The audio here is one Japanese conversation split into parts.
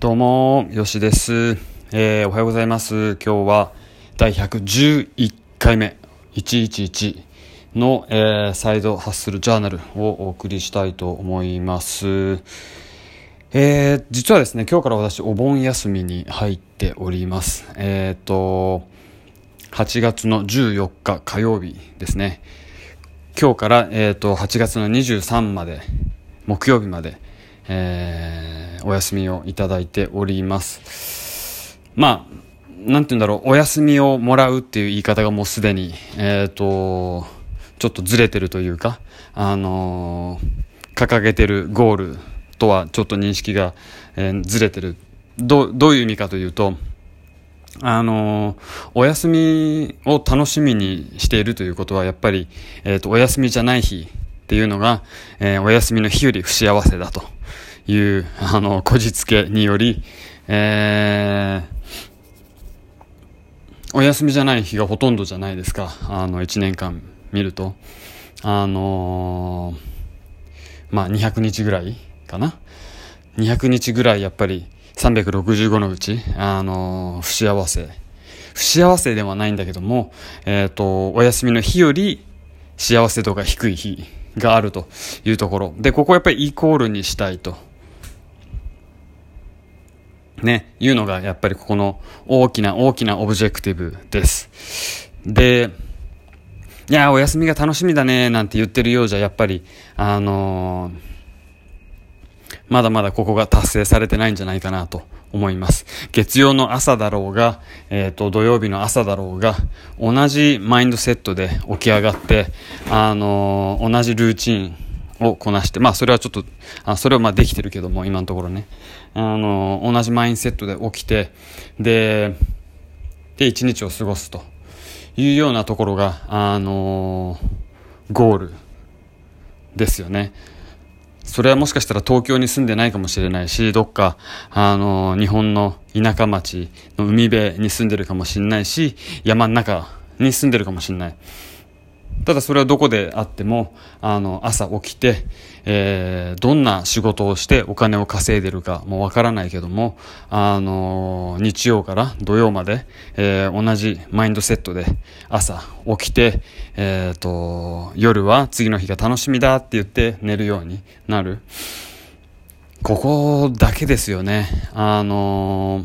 どうも、よしです。えー、おはようございます。今日は第111回目、111の、えー、サイドハッスルジャーナルをお送りしたいと思います。えー、実はですね、今日から私お盆休みに入っております。えっ、ー、と、8月の14日火曜日ですね。今日から、えっ、ー、と、8月の23まで、木曜日まで、えー、お休みをいただいております。まあ、なんて言うんだろう、お休みをもらうっていう言い方がもうすでに、えっ、ー、と、ちょっとずれてるというか、あのー、掲げてるゴールとはちょっと認識が、えー、ずれてる。どどういう意味かというと、あのお休みを楽しみにしているということは、やっぱり、えっ、と、お休みじゃない日っていうのが、え、お休みの日より不幸せだという、あの、こじつけにより、えー、お休みじゃない日がほとんどじゃないですか。あの、1年間見ると。あのー、まあ、200日ぐらいかな。200日ぐらいやっぱり365のうち、あのー、不幸せ。不幸せではないんだけども、えっ、ー、と、お休みの日より幸せ度が低い日があるというところ。で、ここやっぱりイコールにしたいと。ね、いうのがやっぱりここの大きな大きなオブジェクティブです。で、いや、お休みが楽しみだね、なんて言ってるようじゃ、やっぱり、あのー、まだまだここが達成されてないんじゃないかなと思います。月曜の朝だろうが、えっ、ー、と、土曜日の朝だろうが、同じマインドセットで起き上がって、あのー、同じルーチンをこなして、まあそれはちょっと、あそれはまあできてるけども、今のところね。あの、同じマインセットで起きて、で、で、一日を過ごすというようなところが、あのゴールですよね。それはもしかしたら東京に住んでないかもしれないし、どっか、あの、日本の田舎町の海辺に住んでるかもしれないし、山の中に住んでるかもしれない。ただそれはどこであっても、あの、朝起きて、えー、どんな仕事をしてお金を稼いでるかもわからないけども、あの、日曜から土曜まで、えー、同じマインドセットで朝起きて、えっ、と、夜は次の日が楽しみだって言って寝るようになる。ここだけですよね。あの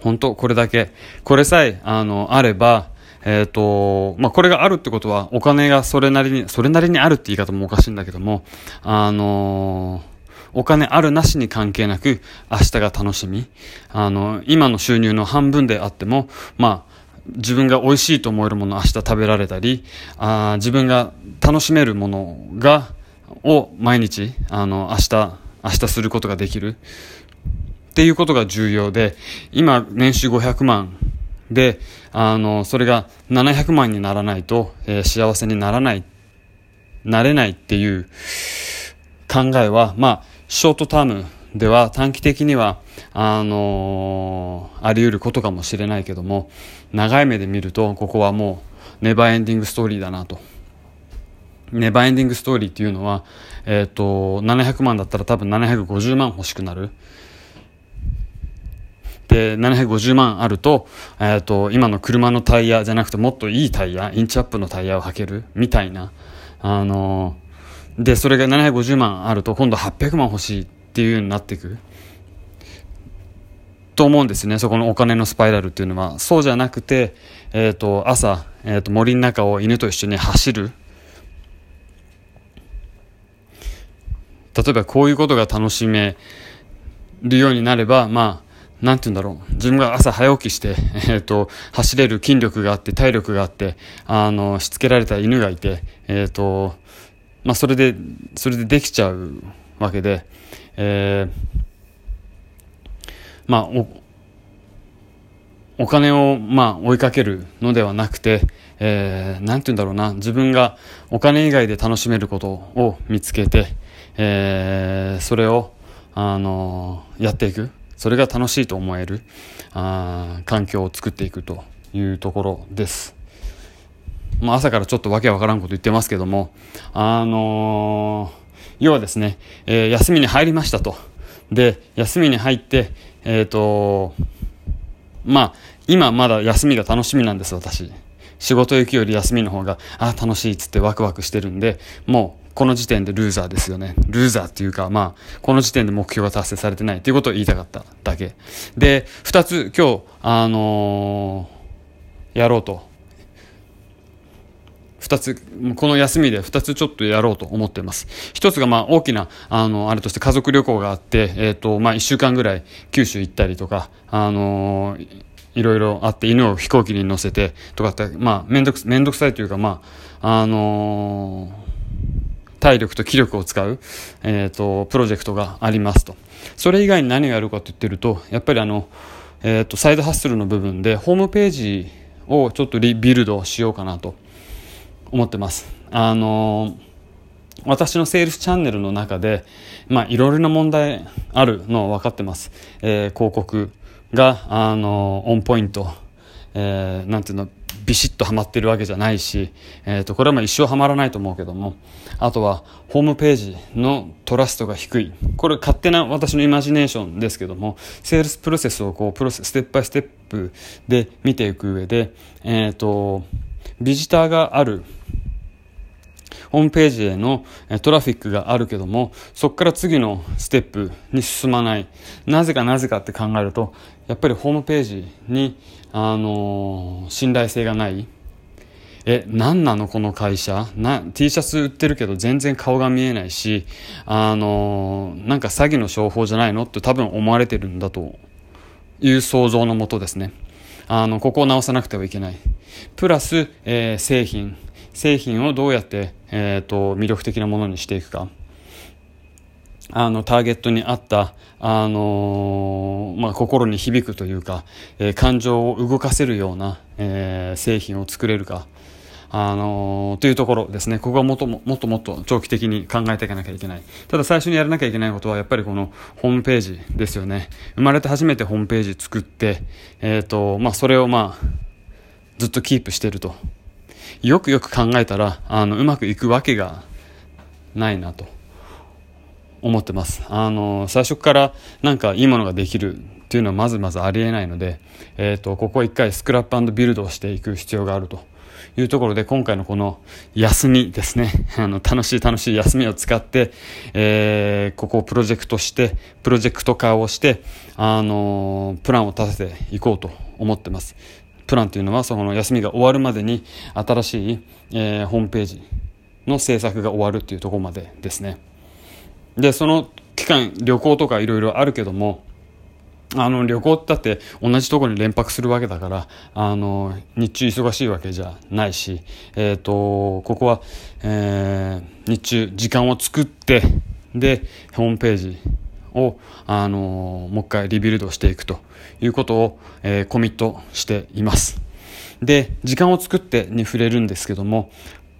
本当これだけ。これさえ、あの、あれば、えっ、ー、と、まあ、これがあるってことは、お金がそれなりに、それなりにあるって言い方もおかしいんだけども、あのーお金あるなしに関係なく明日が楽しみ。あの、今の収入の半分であっても、まあ、自分が美味しいと思えるものを明日食べられたり、あ自分が楽しめるものが、を毎日、あの、明日、明日することができる。っていうことが重要で、今、年収500万で、あの、それが700万にならないと、えー、幸せにならない、なれないっていう考えは、まあ、ショートタームでは短期的には、あのー、あり得ることかもしれないけども、長い目で見ると、ここはもう、ネバーエンディングストーリーだなと。ネバーエンディングストーリーっていうのは、えっ、ー、と、700万だったら多分750万欲しくなる。で、750万あると、えっ、ー、と、今の車のタイヤじゃなくてもっといいタイヤ、インチアップのタイヤを履けるみたいな。あのー、で、それが750万あると今度800万欲しいっていうようになっていく。と思うんですね。そこのお金のスパイラルっていうのは。そうじゃなくて、えっ、ー、と、朝、えっ、と、森の中を犬と一緒に走る。例えばこういうことが楽しめるようになれば、まあ、なんて言うんだろう。自分が朝早起きして、えっ、ー、と、走れる筋力があって、体力があって、あの、しつけられた犬がいて、えっ、ー、と、まあ、それで、それでできちゃうわけで、えー、まあ、お、お金を、まあ、追いかけるのではなくて、えー、なんて言うんだろうな。自分がお金以外で楽しめることを見つけて、えー、それを、あのやっていく。それが楽しいと思えるあ環境を作っていくというところです。まあ、朝からちょっとわけわからんこと言ってますけども、あのー、要はですね、えー、休みに入りましたと。で、休みに入って、えっ、ー、と、まあ、今まだ休みが楽しみなんです、私。仕事行くより休みの方が、あ、楽しいっつってワクワクしてるんで、もう、この時点でルーザーですよね。ルーザーっていうか、まあ、この時点で目標が達成されてないっていうことを言いたかっただけ。で、二つ今日、あのー、やろうと。二つ、この休みで二つちょっとやろうと思っています。一つがまあ大きな、あの、あれとして家族旅行があって、えっ、ー、と、まあ一週間ぐらい九州行ったりとか、あのーいろいろあって、犬を飛行機に乗せてとかって、まあ、めんどく、くさいというか、まあ、あのー、体力と気力を使う、えっ、ー、と、プロジェクトがありますと。それ以外に何をやるかと言ってると、やっぱりあの、えっ、ー、と、 side hustle の部分で、ホームページをちょっと rebuild しようかなと思ってます。あの私の sales channel の中で、まあ、いろいろな問題あるのは分かってます。えー、広告が、あの、 on point、えー、なんていうの、ビシッとはまってるわけじゃないし、えっ、ー、と、これはまあ一生はまらないと思うけども、あとは、ホームページの trust が低い。これ勝手な私の imagination ですけども、 sales process をこう、 process、step by stepで見ていく上で、えっ、ー、と、ビジターがあるホームページへのトラフィックがあるけども、そこから次のステップに進まない。なぜかなぜかって考えると、やっぱりホームページに、あのー、信頼性がない。え、何なのこの会社？な、T シャツ売ってるけど全然顔が見えないし、あのー、なんか詐欺の商法じゃないの？って多分思われてるんだという想像のもとですね。あの、ここを直さなくてはいけない。プラス、えー、製品。製品をどうやって、えーと、魅力的なものにしていくかあのターゲットに合った、あのー、まあ、心に響くというか、えー、感情を動かせるような、えー、製品を作れるか、あのというところですね。ここはもっともっともっと長期的に考えていかなきゃいけない。ただ最初にやらなきゃいけないことはやっぱりこのホームページですよね。生まれて初めてホームページ作って、えっ、と、まあ、それをまあ、ずっとキープしてると。よくよく考えたら、あの、うまくいくわけがないなと思ってます。あの、最初からなんかいいものができるっていうのはまずまずありえないので、え、ー、と、ここは一回スクラップビルドをしていく必要があると。いうところで今回のこの休みですね。あの、楽しい楽しい休みを使って、えー、ここをプロジェクトして、プロジェクト化をして、あのプランを立てていこうと思ってます。プランというのはその休みが終わるまでに新しい、えー、ホームページの制作が終わるっていうところまでですね。でその期間旅行とかいろいろあるけどもあの旅行だって同じとこに連泊するわけだからあの日中忙しいわけじゃないし、えーと、ここは、えー、日中時間を作ってでホームページを、あのもう一回リビルドしていくということを、えー、コミットしています。で、時間を作ってに触れるんですけども、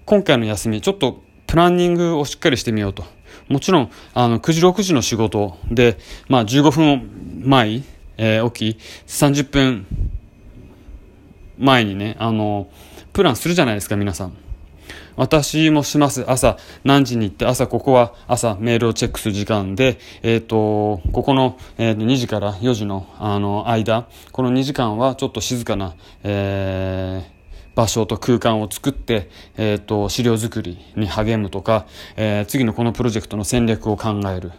今回の休み、ちょっとプランニングをしっかりしてみようと。もちろん、あの、9時6時の仕事で、まあ15分前、えー、起き、30分前にね、あの、プランするじゃないですか、皆さん。私もします。朝何時に行って、朝ここは朝メールをチェックする時間で、えっ、ー、と、ここの、えー、2時から4時のあの間、この2時間はちょっと静かな、えー、場所と空間を作って、えっ、と、資料作りに励むとか、え次のこのプロジェクトの戦略を考える。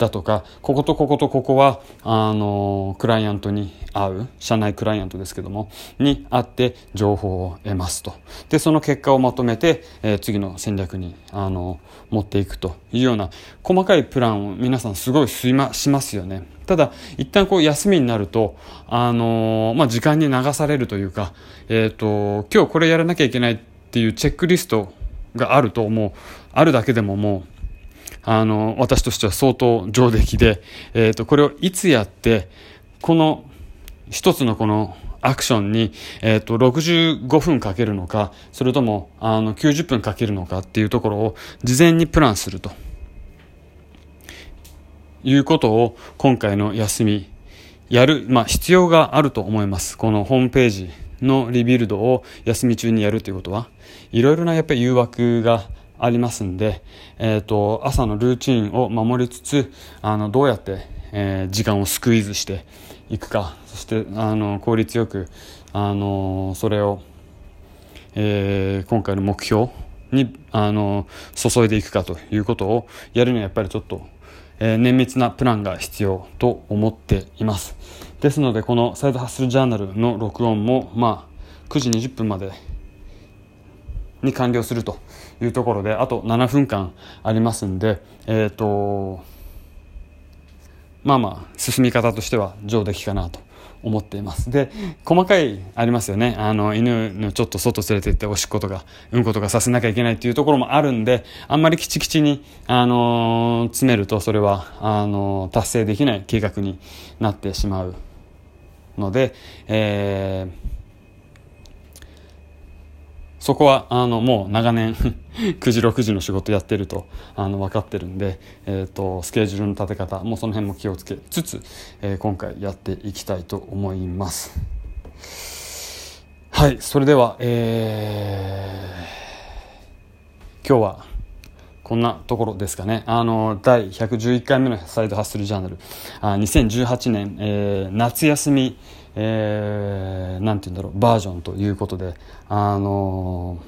だとか、こことこことここは、あの、クライアントに会う、社内クライアントですけども、に会って情報を得ますと。で、その結果をまとめて、えー、次の戦略に、あの、持っていくというような、細かいプランを皆さんすごいしま、しますよね。ただ、一旦こう休みになると、あのまあ、時間に流されるというか、えっ、ー、と、今日これやらなきゃいけないっていうチェックリストがあると、もう、あるだけでももう、あの、私としては相当上出来で、えっ、ー、と、これをいつやって、この一つのこのアクションに、えっ、ー、と、65分かけるのか、それとも、あの、90分かけるのかっていうところを事前にプランすると。いうことを今回の休み、やる、まあ必要があると思います。このホームページのリビルドを休み中にやるということは、いろいろなやっぱり誘惑がありますんで、えっ、ー、と、朝のルーチンを守りつつ、あの、どうやって、えー、時間をスクイーズしていくかそしてあの効率よくあのそれを、えー、今回の目標にあの注いでいくかということをやるにはやっぱりちょっと、えー、綿密なプランが必要と思っています。ですのでこのサイドハッスルジャーナルの録音もまあ9時20分までに完了するというところであと7分間ありますんでえっ、ー、とまあまあ進み方としては上出来かなと思っています。で細かいありますよね。あの犬のちょっと外連れて行っておしっことかうんことかさせなきゃいけないっていうところもあるんであんまりきちきちに、あの詰めるとそれはあの達成できない計画になってしまうので、えーそこはあのもう長年 9時6時の仕事やってるとあの分かってるんで、えーと、スケジュールの立て方もうその辺も気をつけつつ、えー、今回やっていきたいと思いますはいそれでは、えー、今日はこんなところですかね。あの、第111回目のサイドハッスルジャーナル。あ2018年、えー、夏休み、えー、なんて言うんだろう、バージョンということで、あの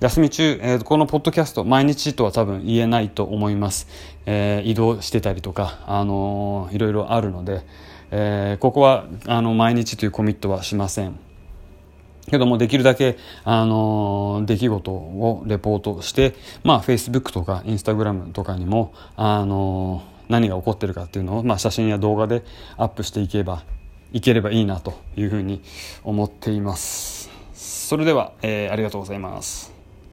ー、休み中、えー、このポッドキャスト、毎日とは多分言えないと思います。えー、移動してたりとか、あのー、いろいろあるので、えー、ここは、あの、毎日というコミットはしません。けどもできるだけ、あの出来事をレポートして、まあ、Facebook とか Instagram とかにも、あの何が起こってるかっていうのを、まあ、写真や動画でアップしていけばいければいいなというふうに思っています。それでは、えー、ありがとうございます。